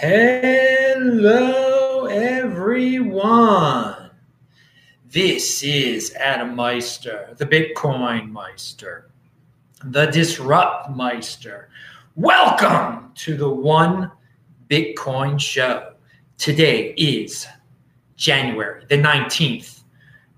Hello, everyone. This is Adam Meister, the Bitcoin Meister, the Disrupt Meister. Welcome to the One Bitcoin Show. Today is January the 19th,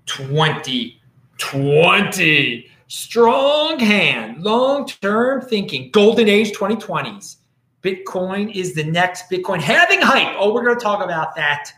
2020. Strong hand, long term thinking, golden age 2020s Bitcoin is the next Bitcoin halving hype. Oh, we're going to talk about that.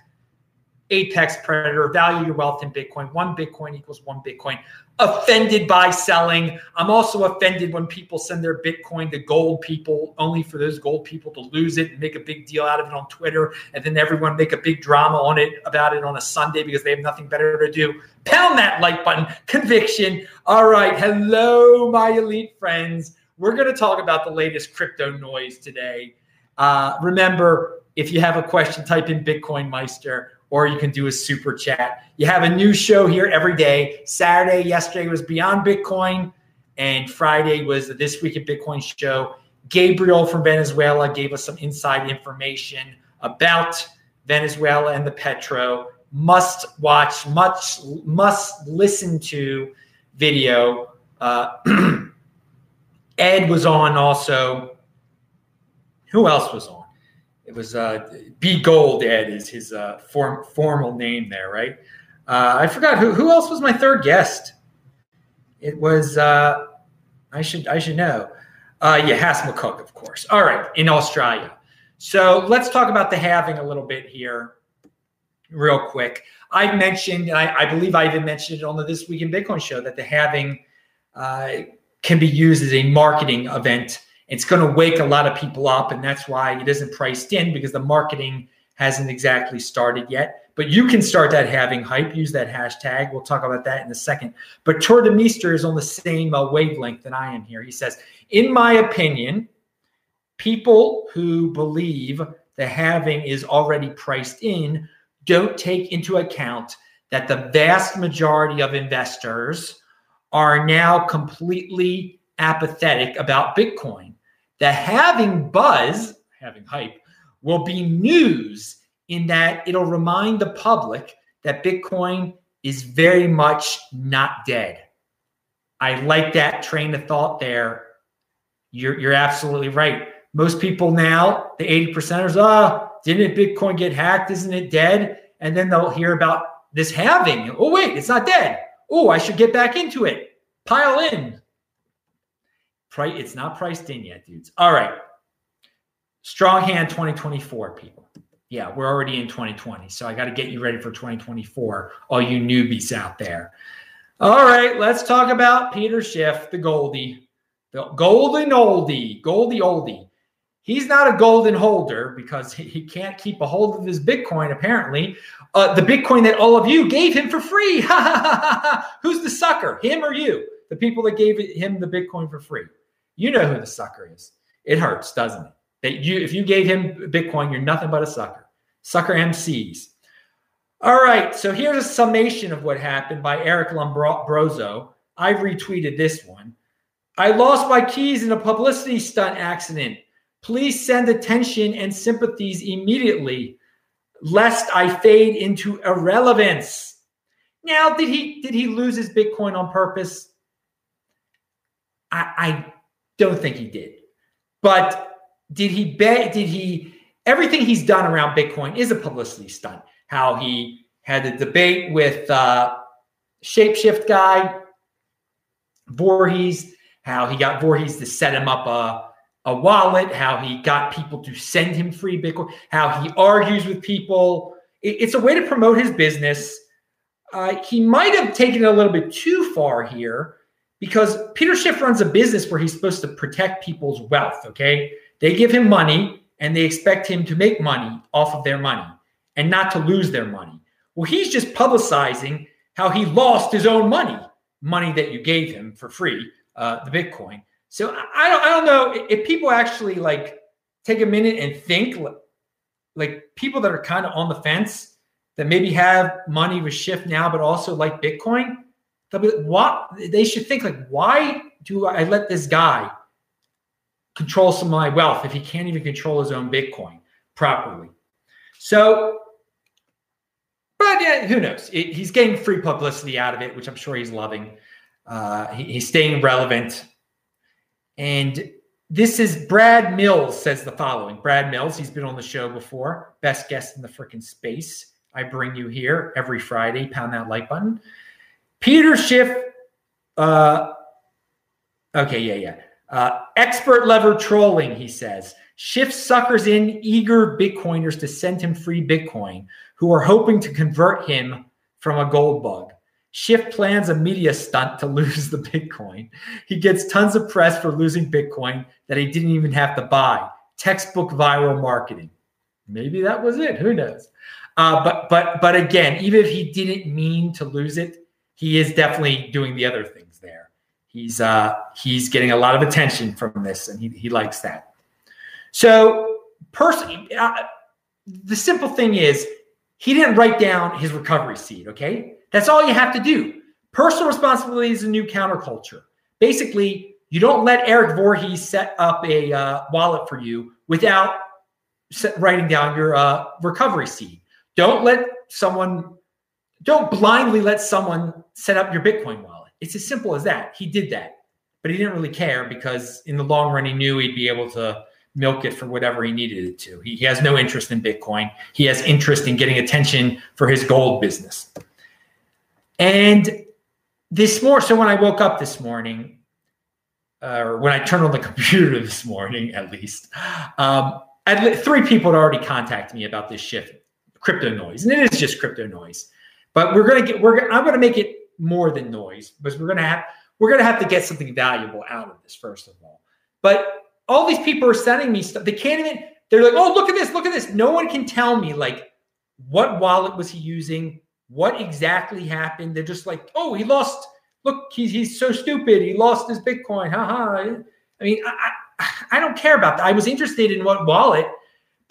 Apex Predator, value your wealth in Bitcoin. One Bitcoin equals one Bitcoin. Offended by selling. I'm also offended when people send their Bitcoin to gold people, only for those gold people to lose it and make a big deal out of it on Twitter, and then everyone make a big drama on it about it on a Sunday because they have nothing better to do. Pound that like button. Conviction. All right. Hello, my elite friends. We're going to talk about the latest crypto noise today. Uh, remember, if you have a question, type in Bitcoin Meister or you can do a super chat. You have a new show here every day. Saturday, yesterday was Beyond Bitcoin, and Friday was the This Week at Bitcoin show. Gabriel from Venezuela gave us some inside information about Venezuela and the Petro. Must watch, much must listen to video. Uh, Ed was on also. Who else was on? It was uh, B Gold. Ed is his uh, form, formal name there, right? Uh, I forgot who who else was my third guest. It was uh, I should I should know. Uh, yeah, Hass McCook, of course. All right, in Australia. So let's talk about the halving a little bit here, real quick. I mentioned, I, I believe I even mentioned it on the This Week in Bitcoin show that the halving uh, can be used as a marketing event. It's going to wake a lot of people up, and that's why it isn't priced in because the marketing hasn't exactly started yet. But you can start that halving hype. Use that hashtag. We'll talk about that in a second. But Tuur de is on the same uh, wavelength that I am here. He says, in my opinion, people who believe the halving is already priced in don't take into account that the vast majority of investors are now completely apathetic about Bitcoin. The halving buzz, halving hype, will be news in that it'll remind the public that Bitcoin is very much not dead. I like that train of thought there. You're, you're absolutely right. Most people now, the 80 percenters, ah, oh, didn't Bitcoin get hacked? Isn't it dead? And then they'll hear about this halving. Oh, wait, it's not dead oh, I should get back into it. Pile in. Price, it's not priced in yet, dudes. All right. Strong hand 2024, people. Yeah, we're already in 2020. So I got to get you ready for 2024, all you newbies out there. All right, let's talk about Peter Schiff, the Goldie, the golden oldie, Goldie oldie. He's not a golden holder because he can't keep a hold of his Bitcoin, apparently. Uh, the Bitcoin that all of you gave him for free. Who's the sucker, him or you? The people that gave him the Bitcoin for free. You know who the sucker is. It hurts, doesn't it? That you, if you gave him Bitcoin, you're nothing but a sucker. Sucker MCs. All right, so here's a summation of what happened by Eric Lombrozo. I've retweeted this one. I lost my keys in a publicity stunt accident. Please send attention and sympathies immediately, lest I fade into irrelevance. Now, did he did he lose his Bitcoin on purpose? I, I don't think he did. But did he bet? Did he? Everything he's done around Bitcoin is a publicity stunt. How he had a debate with uh, Shapeshift guy Voorhees, how he got Voorhees to set him up a a wallet, how he got people to send him free Bitcoin, how he argues with people. it's a way to promote his business. Uh, he might have taken it a little bit too far here because Peter Schiff runs a business where he's supposed to protect people's wealth. Okay. They give him money and they expect him to make money off of their money and not to lose their money. Well, he's just publicizing how he lost his own money, money that you gave him for free, uh, the Bitcoin. So I don't I don't know if people actually like take a minute and think like people that are kind of on the fence that maybe have money with Schiff now, but also like Bitcoin. They'll be like, what they should think like, why do I let this guy control some of my wealth if he can't even control his own Bitcoin? properly. So, but yeah, who knows? It, he's getting free publicity out of it, which I'm sure he's loving. Uh, he, he's staying relevant. And this is Brad Mills says the following. Brad Mills, he's been on the show before, best guest in the freaking space. I bring you here every Friday. Pound that like button. Peter Schiff. Uh, okay, yeah, yeah. Uh, expert lever trolling, he says. Schiff suckers in eager Bitcoiners to send him free Bitcoin who are hoping to convert him from a gold bug. Schiff plans a media stunt to lose the Bitcoin. He gets tons of press for losing Bitcoin that he didn't even have to buy. Textbook viral marketing. Maybe that was it. Who knows? Uh, but but but again, even if he didn't mean to lose it, he is definitely doing the other things there. He's uh, he's getting a lot of attention from this, and he he likes that. So, personally, uh, the simple thing is he didn't write down his recovery seed. Okay, that's all you have to do. Personal responsibility is a new counterculture. Basically, you don't let Eric Voorhees set up a uh, wallet for you without set, writing down your uh, recovery seed. Don't let someone, don't blindly let someone set up your Bitcoin wallet. It's as simple as that. He did that, but he didn't really care because in the long run, he knew he'd be able to milk it for whatever he needed it to. He, he has no interest in Bitcoin. He has interest in getting attention for his gold business. And this morning, so when I woke up this morning, uh, or when I turned on the computer this morning, at least, um, at three people had already contacted me about this Schiff crypto noise, and it is just crypto noise. But we're gonna get we're I'm gonna make it more than noise because we're gonna have we're gonna have to get something valuable out of this first of all. But all these people are sending me stuff. They can't even. They're like, oh, look at this, look at this. No one can tell me like what wallet was he using, what exactly happened. They're just like, oh, he lost. Look, he's he's so stupid. He lost his Bitcoin. Ha ha. I mean, I, I, I don't care about that. I was interested in what wallet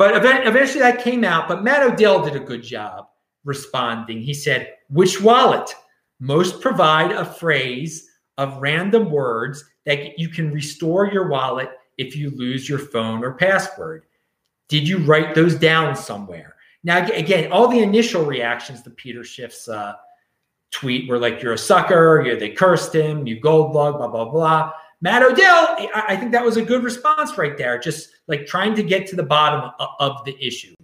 but eventually that came out. But Matt Odell did a good job responding. He said, Which wallet most provide a phrase of random words that you can restore your wallet if you lose your phone or password? Did you write those down somewhere? Now, again, all the initial reactions to Peter Schiff's uh, tweet were like, You're a sucker, you they cursed him, you gold bug, blah, blah, blah. Matt Odell, I think that was a good response right there. Just like trying to get to the bottom of the issue.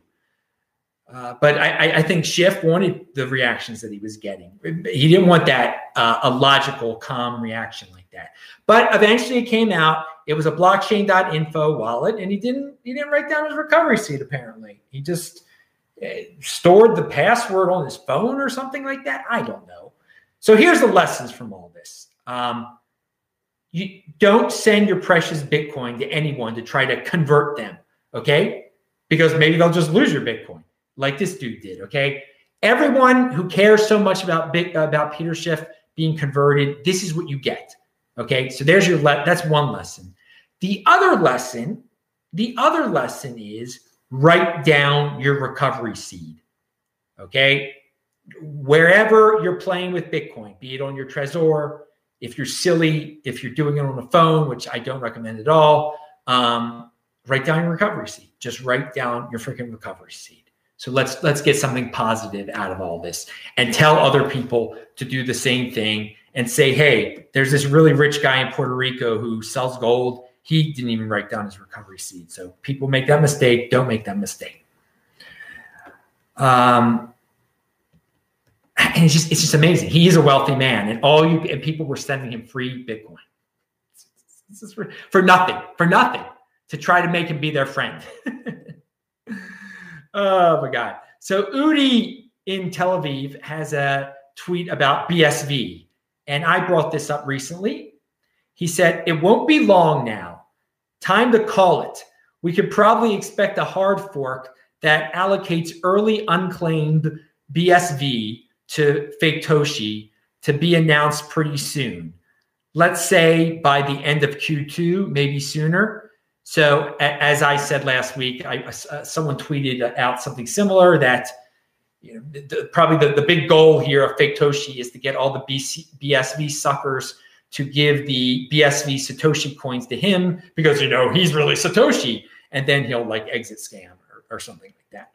Uh, but I, I, think Schiff wanted the reactions that he was getting. He didn't want that uh, a logical, calm reaction like that. But eventually, it came out. It was a blockchain.info wallet, and he didn't he didn't write down his recovery seed. Apparently, he just stored the password on his phone or something like that. I don't know. So here's the lessons from all this. Um, you don't send your precious Bitcoin to anyone to try to convert them, okay? Because maybe they'll just lose your Bitcoin, like this dude did, okay? Everyone who cares so much about about Peter Schiff being converted, this is what you get, okay? So there's your le- that's one lesson. The other lesson, the other lesson is write down your recovery seed, okay? Wherever you're playing with Bitcoin, be it on your Trezor, if you're silly, if you're doing it on a phone, which I don't recommend at all, um, write down your recovery seed. Just write down your freaking recovery seed. So let's let's get something positive out of all this and tell other people to do the same thing and say, hey, there's this really rich guy in Puerto Rico who sells gold. He didn't even write down his recovery seed. So people make that mistake. Don't make that mistake. Um, and it's just it's just amazing. He is a wealthy man, and all you and people were sending him free Bitcoin. This is for, for nothing, for nothing, to try to make him be their friend. oh my god! So Udi in Tel Aviv has a tweet about BSV, and I brought this up recently. He said it won't be long now. Time to call it. We could probably expect a hard fork that allocates early unclaimed BSV to Faketoshi to be announced pretty soon. Let's say by the end of Q2, maybe sooner. So, as I said last week, I, uh, someone tweeted out something similar that you know, the, probably the, the big goal here of Faketoshi is to get all the BC, BSV suckers to give the BSV Satoshi coins to him because you know he's really Satoshi, and then he'll like exit scam or or something like that.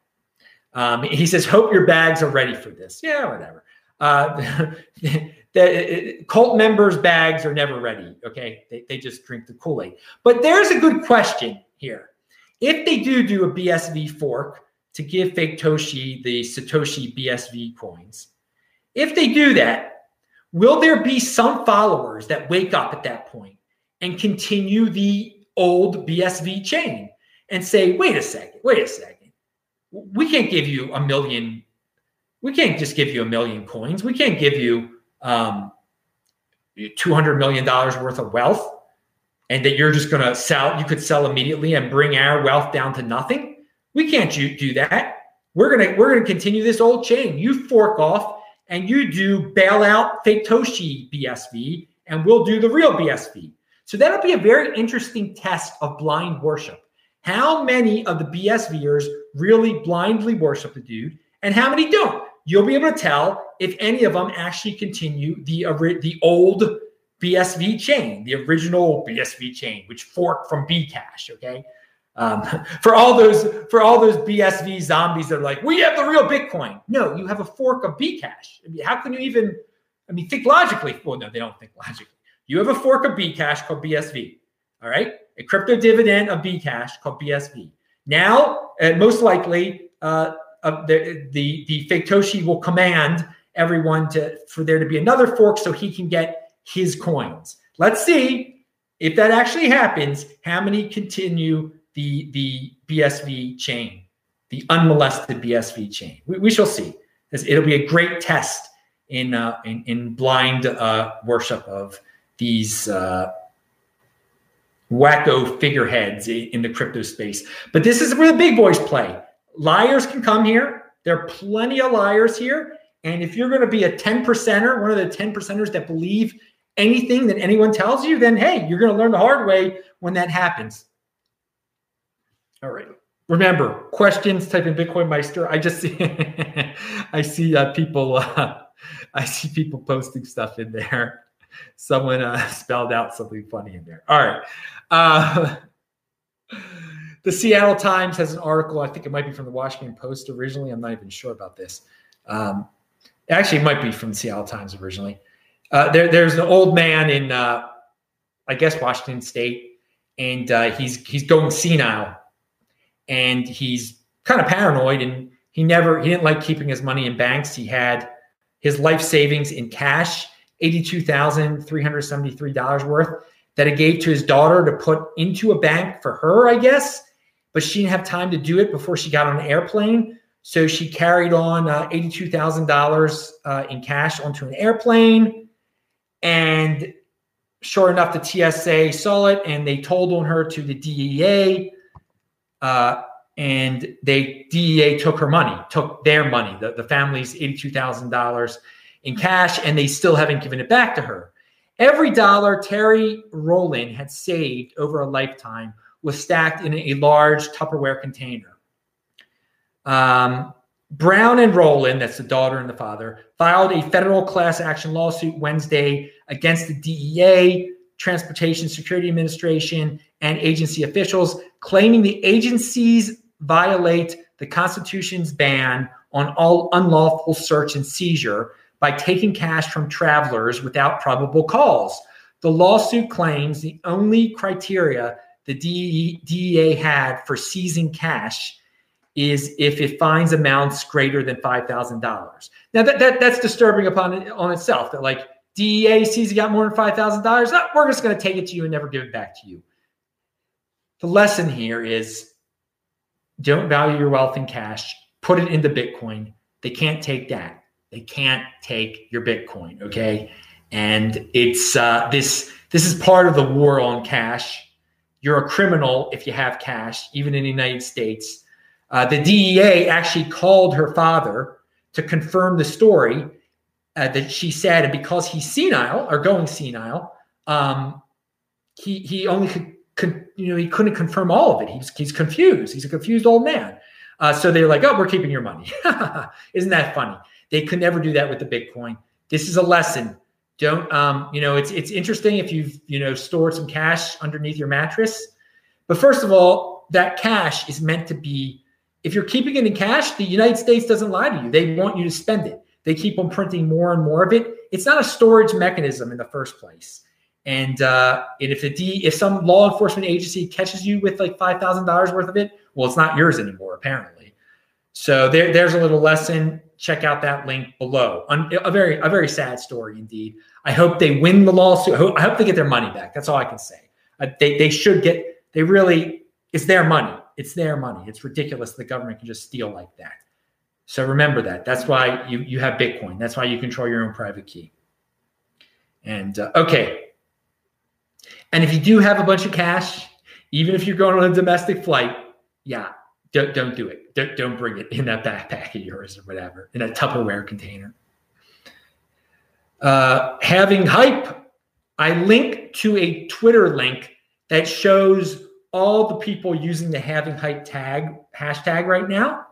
Um, he says, "Hope your bags are ready for this." Yeah, whatever. Uh, the, cult members' bags are never ready. Okay, they, they just drink the Kool Aid. But there's a good question here. If they do do a BSV fork to give fake Toshi the Satoshi BSV coins, if they do that, will there be some followers that wake up at that point and continue the old BSV chain and say, wait a second, wait a second. We can't give you a million. We can't just give you a million coins. We can't give you um, $200 million worth of wealth and that you're just going to sell, you could sell immediately and bring our wealth down to nothing. We can't do that. We're going to, we're going to continue this old chain. You fork off and you do bailout fake Toshi BSV and we'll do the real BSV. So that'll be a very interesting test of blind worship. How many of the BSVers really blindly worship the dude and how many don't? You'll be able to tell if any of them actually continue the, the old BSV chain, the original BSV chain, which forked from Bcash. Okay. Um, for all those for all those BSV zombies that are like, we have the real Bitcoin. No, you have a fork of Bcash. I mean, how can you even? I mean, think logically. Well, no, they don't think logically. You have a fork of Bcash called BSV. All right, a crypto dividend of Bcash called BSV. Now, uh, most likely, uh, uh, the, the the fake Toshi will command everyone to for there to be another fork so he can get his coins. Let's see if that actually happens. How many continue the the BSV chain, the unmolested BSV chain? We, we shall see. It'll be a great test in uh, in, in blind uh, worship of these uh, wacko figureheads in the crypto space. But this is where the big boys play. Liars can come here. There are plenty of liars here. And if you're going to be a 10 percenter, one of the 10 percenters that believe anything that anyone tells you, then hey, you're going to learn the hard way when that happens. All right. Remember, questions, type in Bitcoin Meister. I just see, I see uh, people, uh, I see people posting stuff in there. Someone uh, spelled out something funny in there. All right. Uh, the Seattle Times has an article. I think it might be from the Washington Post originally. I'm not even sure about this. Um, actually, it might be from the Seattle Times originally. Uh, there, there's an old man in, uh, I guess, Washington State, and he's he's going senile, and he's kind of paranoid, and he never he didn't like keeping his money in banks. He had his life savings in cash, eighty-two thousand three hundred seventy-three dollars worth that he gave to his daughter to put into a bank for her, I guess but she didn't have time to do it before she got on an airplane. So she carried on uh, $82,000 uh, in cash onto an airplane. And sure enough, the TSA saw it and they told on her to the DEA. Uh, and they DEA took her money, took their money, the, the family's $82,000 in cash, and they still haven't given it back to her. Every dollar Terry Rowland had saved over a lifetime was stacked in a large Tupperware container. Um, Brown and Rowland, that's the daughter and the father, filed a federal class action lawsuit Wednesday against the DEA, Transportation Security Administration, and agency officials, claiming the agencies violate the Constitution's ban on all unlawful search and seizure by taking cash from travelers without probable cause. The lawsuit claims the only criteria the DEA had for seizing cash is if it finds amounts greater than five thousand dollars. Now that, that that's disturbing upon on itself. That like DEA sees you got more than five thousand dollars, we're just going to take it to you and never give it back to you. The lesson here is don't value your wealth in cash. Put it into Bitcoin. They can't take that. They can't take your Bitcoin. Okay, and it's uh, this. This is part of the war on cash you're a criminal if you have cash, even in the United States. Uh, the DEA actually called her father to confirm the story uh, that she said, and because he's senile or going senile, um, he he only could, could, you know he couldn't confirm all of it. He's he's confused. He's a confused old man. Uh, so they're like, oh, we're keeping your money. Isn't that funny? They could never do that with the Bitcoin. This is a lesson don't um, you know it's it's interesting if you've you know stored some cash underneath your mattress but first of all that cash is meant to be if you're keeping it in cash, the United States doesn't lie to you. They want you to spend it. They keep on printing more and more of it. It's not a storage mechanism in the first place. And uh, and if the D, if some law enforcement agency catches you with like five thousand dollars worth of it, well, it's not yours anymore, apparently. So there, there's a little lesson. Check out that link below. A very a very sad story indeed. I hope they win the lawsuit. I hope they get their money back. That's all I can say. Uh, they they should get. They really. It's their money. It's their money. It's ridiculous the government can just steal like that. So remember that. That's why you you have Bitcoin. That's why you control your own private key. And uh, okay, and if you do have a bunch of cash, even if you're going on a domestic flight, yeah, don't, don't do it. Don't, don't bring it in that backpack of yours or whatever, in a Tupperware container. Uh, halving hype, I link to a Twitter link that shows all the people using the halving hype tag hashtag right now.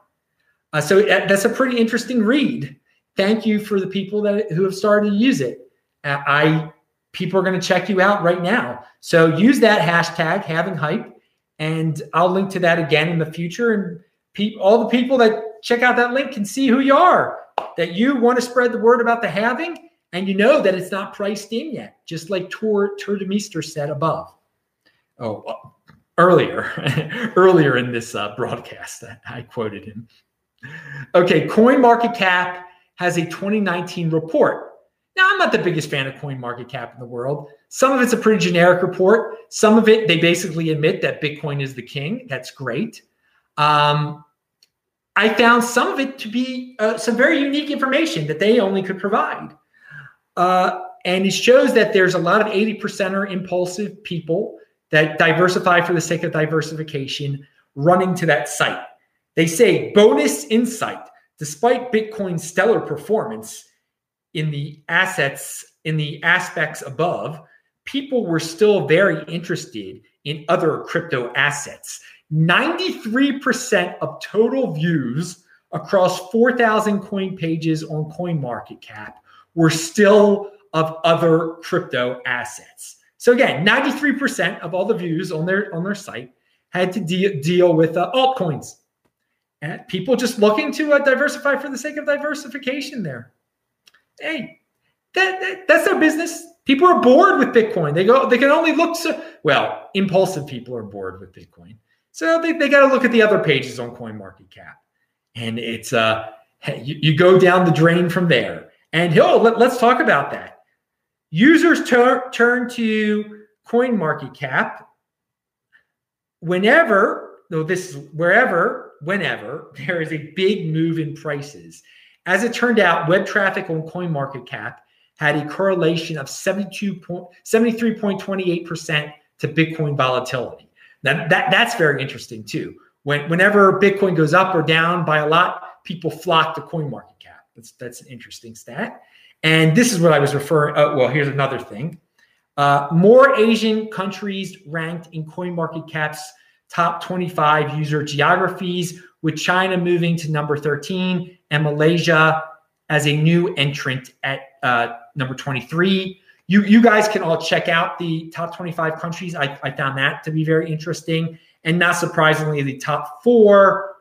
Uh, so that's a pretty interesting read. Thank you for the people that who have started to use it. Uh, I people are going to check you out right now. So use that hashtag halving hype, and I'll link to that again in the future. And pe- all the people that check out that link can see who you are, that you want to spread the word about the halving, and you know that it's not priced in yet, just like Tuur Tuur Demeester said above. Oh, earlier, earlier in this uh, broadcast, I quoted him. Okay, Coin Market Cap has a 2019 report now, I'm not the biggest fan of coin market cap in the world. Some of it's a pretty generic report. Some of it, they basically admit that Bitcoin is the king. That's great. Um, I found some of it to be uh, some very unique information that they only could provide. Uh, and it shows that there's a lot of 80 percenter impulsive people that diversify for the sake of diversification running to that site. They say bonus insight despite Bitcoin's stellar performance, in the assets, in the aspects above, people were still very interested in other crypto assets. 93% of total views across 4,000 coin pages on CoinMarketCap were still of other crypto assets. So again, 93% of all the views on their on their site had to de- deal with uh, altcoins. And people just looking to uh, diversify for the sake of diversification there hey, that, that, that's their business. People are bored with Bitcoin. They go, they can only look so well, impulsive people are bored with Bitcoin. So they, they got to look at the other pages on CoinMarketCap. And it's uh you, you go down the drain from there. And oh, let, let's talk about that. Users tur- turn to CoinMarketCap whenever, though this is wherever, whenever there is a big move in prices. As it turned out, web traffic on CoinMarketCap had a correlation of 73.28% to Bitcoin volatility. Now, that, that's very interesting too. When, whenever Bitcoin goes up or down by a lot, people flock to CoinMarketCap. That's, that's an interesting stat. And this is what I was referring. Uh, well, here's another thing. Uh, more Asian countries ranked in CoinMarketCap's top 25 user geographies, with China moving to number 13 and Malaysia as a new entrant at uh, number 23. You, you guys can all check out the top 25 countries. I, I found that to be very interesting. And not surprisingly, the top four,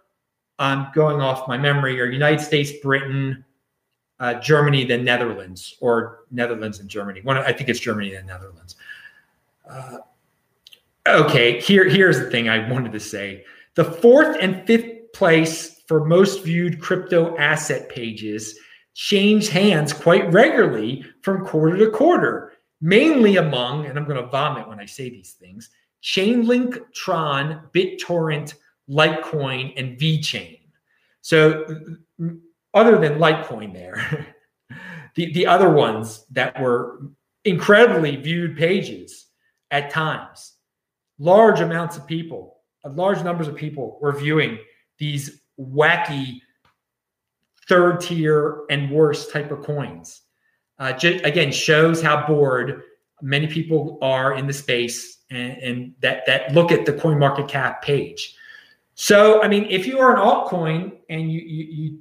um, going off my memory, are United States, Britain, uh, Germany, then Netherlands, or Netherlands and Germany. One, I think it's Germany and Netherlands. Uh, okay, here, here's the thing I wanted to say. The fourth and fifth place for most viewed crypto asset pages change hands quite regularly from quarter to quarter, mainly among, and I'm going to vomit when I say these things, Chainlink, Tron, BitTorrent, Litecoin, and VeChain. So, other than Litecoin, there, the, the other ones that were incredibly viewed pages at times, large amounts of people, large numbers of people were viewing these wacky third tier and worse type of coins. Uh, j- again, shows how bored many people are in the space and, and that that look at the coin market cap page. So, I mean, if you are an altcoin and you you you,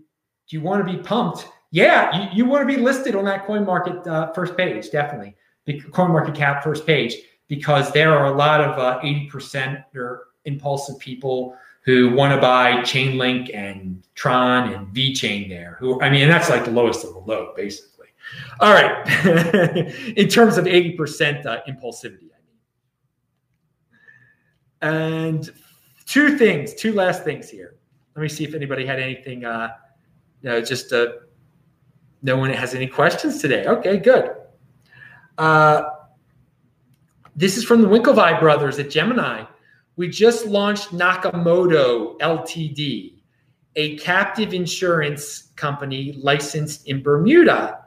you want to be pumped, yeah, you, you want to be listed on that coin market uh, first page, definitely the coin market cap first page, because there are a lot of uh, 80% or impulsive people who want to buy Chainlink and Tron and VeChain there. Who I mean, that's like the lowest of the low, basically. All right, in terms of eighty percent uh, impulsivity, I mean. And two things, two last things here. Let me see if anybody had anything. Uh, you know, just uh, no one has any questions today. Okay, good. Uh, this is from the Winklevi brothers at Gemini. We just launched Nakamoto Ltd, a captive insurance company licensed in Bermuda.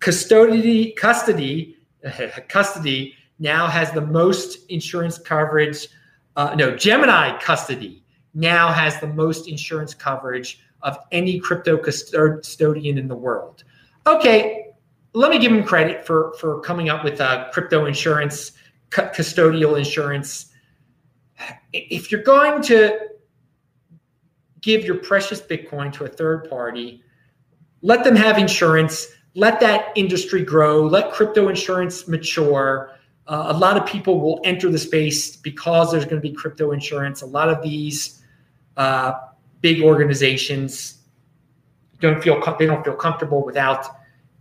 Custody, custody, custody now has the most insurance coverage. Uh, no, Gemini custody now has the most insurance coverage of any crypto custodian in the world. Okay, let me give him credit for for coming up with a crypto insurance, custodial insurance if you're going to give your precious Bitcoin to a third party, let them have insurance, let that industry grow, let crypto insurance mature. Uh, a lot of people will enter the space because there's going to be crypto insurance. A lot of these uh, big organizations don't feel they don't feel comfortable without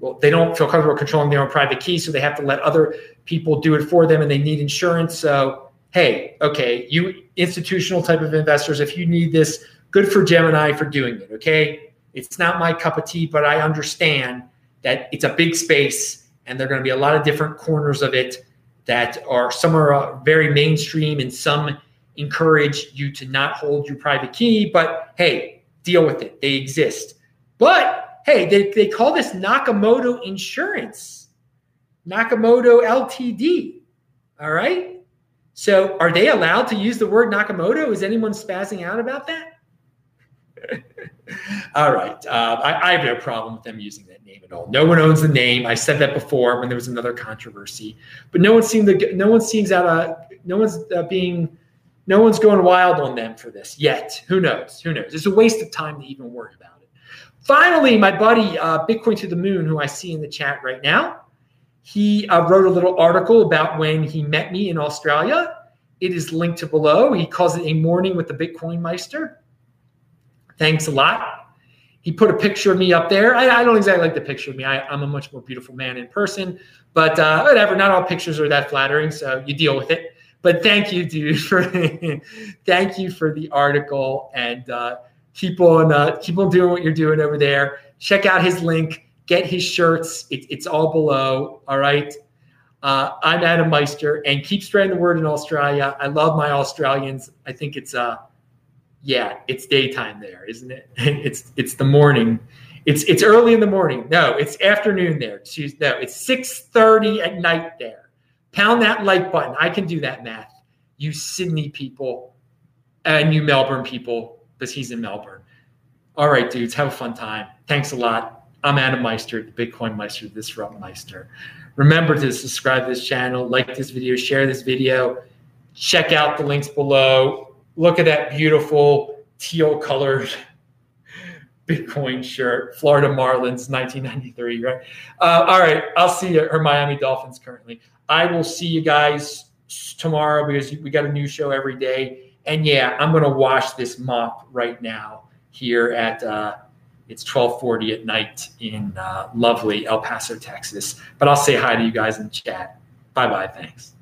well they don't feel comfortable controlling their own private key, so they have to let other people do it for them, and they need insurance. So hey, okay, you institutional type of investors, if you need this, good for Gemini for doing it. Okay. It's not my cup of tea, but I understand that it's a big space and there are going to be a lot of different corners of it that are some are uh, very mainstream and some encourage you to not hold your private key. But hey, deal with it. They exist. But hey, they, they call this Nakamoto Insurance, Nakamoto LTD. All right. So, are they allowed to use the word Nakamoto? Is anyone spazzing out about that? all right. Uh, I, I, have no problem with them using that name at all. No one owns the name. I said that before when there was another controversy, but no one seemed to. No one seems out of. No one's uh, being. No one's going wild on them for this yet. Who knows? Who knows? It's a waste of time to even worry about. Finally, my buddy uh, Bitcoin to the Moon, who I see in the chat right now, he uh, wrote a little article about when he met me in Australia. It is linked to below. He calls it a morning with the Bitcoin Meister. Thanks a lot. He put a picture of me up there. I, I don't exactly like the picture of me. I, am a much more beautiful man in person, but uh, whatever. Not all pictures are that flattering, so you deal with it. But thank you, dude, for thank you for the article and uh, keep on uh, keep on doing what you're doing over there. Check out his link Get his shirts. It, it's all below. All right. Uh, I'm Adam Meister, and keep spreading the word in Australia. I love my Australians. I think it's uh, yeah, it's daytime there, isn't it? it's it's the morning. It's it's early in the morning. No, it's afternoon there. Excuse, No, it's six thirty at night there. Pound that like button. I can do that math. You Sydney people, and you Melbourne people, because he's in Melbourne. All right, dudes, have a fun time. Thanks a lot. I'm Adam Meister, the Bitcoin Meister, the Disrupt Meister. Remember to subscribe to this channel, like this video, share this video, check out the links below. Look at that beautiful teal colored Bitcoin shirt, Florida Marlins, 1993, right? Uh, all right, I'll see you, or Miami Dolphins currently. I will see you guys tomorrow because we got a new show every day. And yeah, I'm going to wash this mop right now here at uh, it's 12:40 at night in uh, lovely El Paso, Texas. But I'll say hi to you guys in chat. Bye bye. Thanks.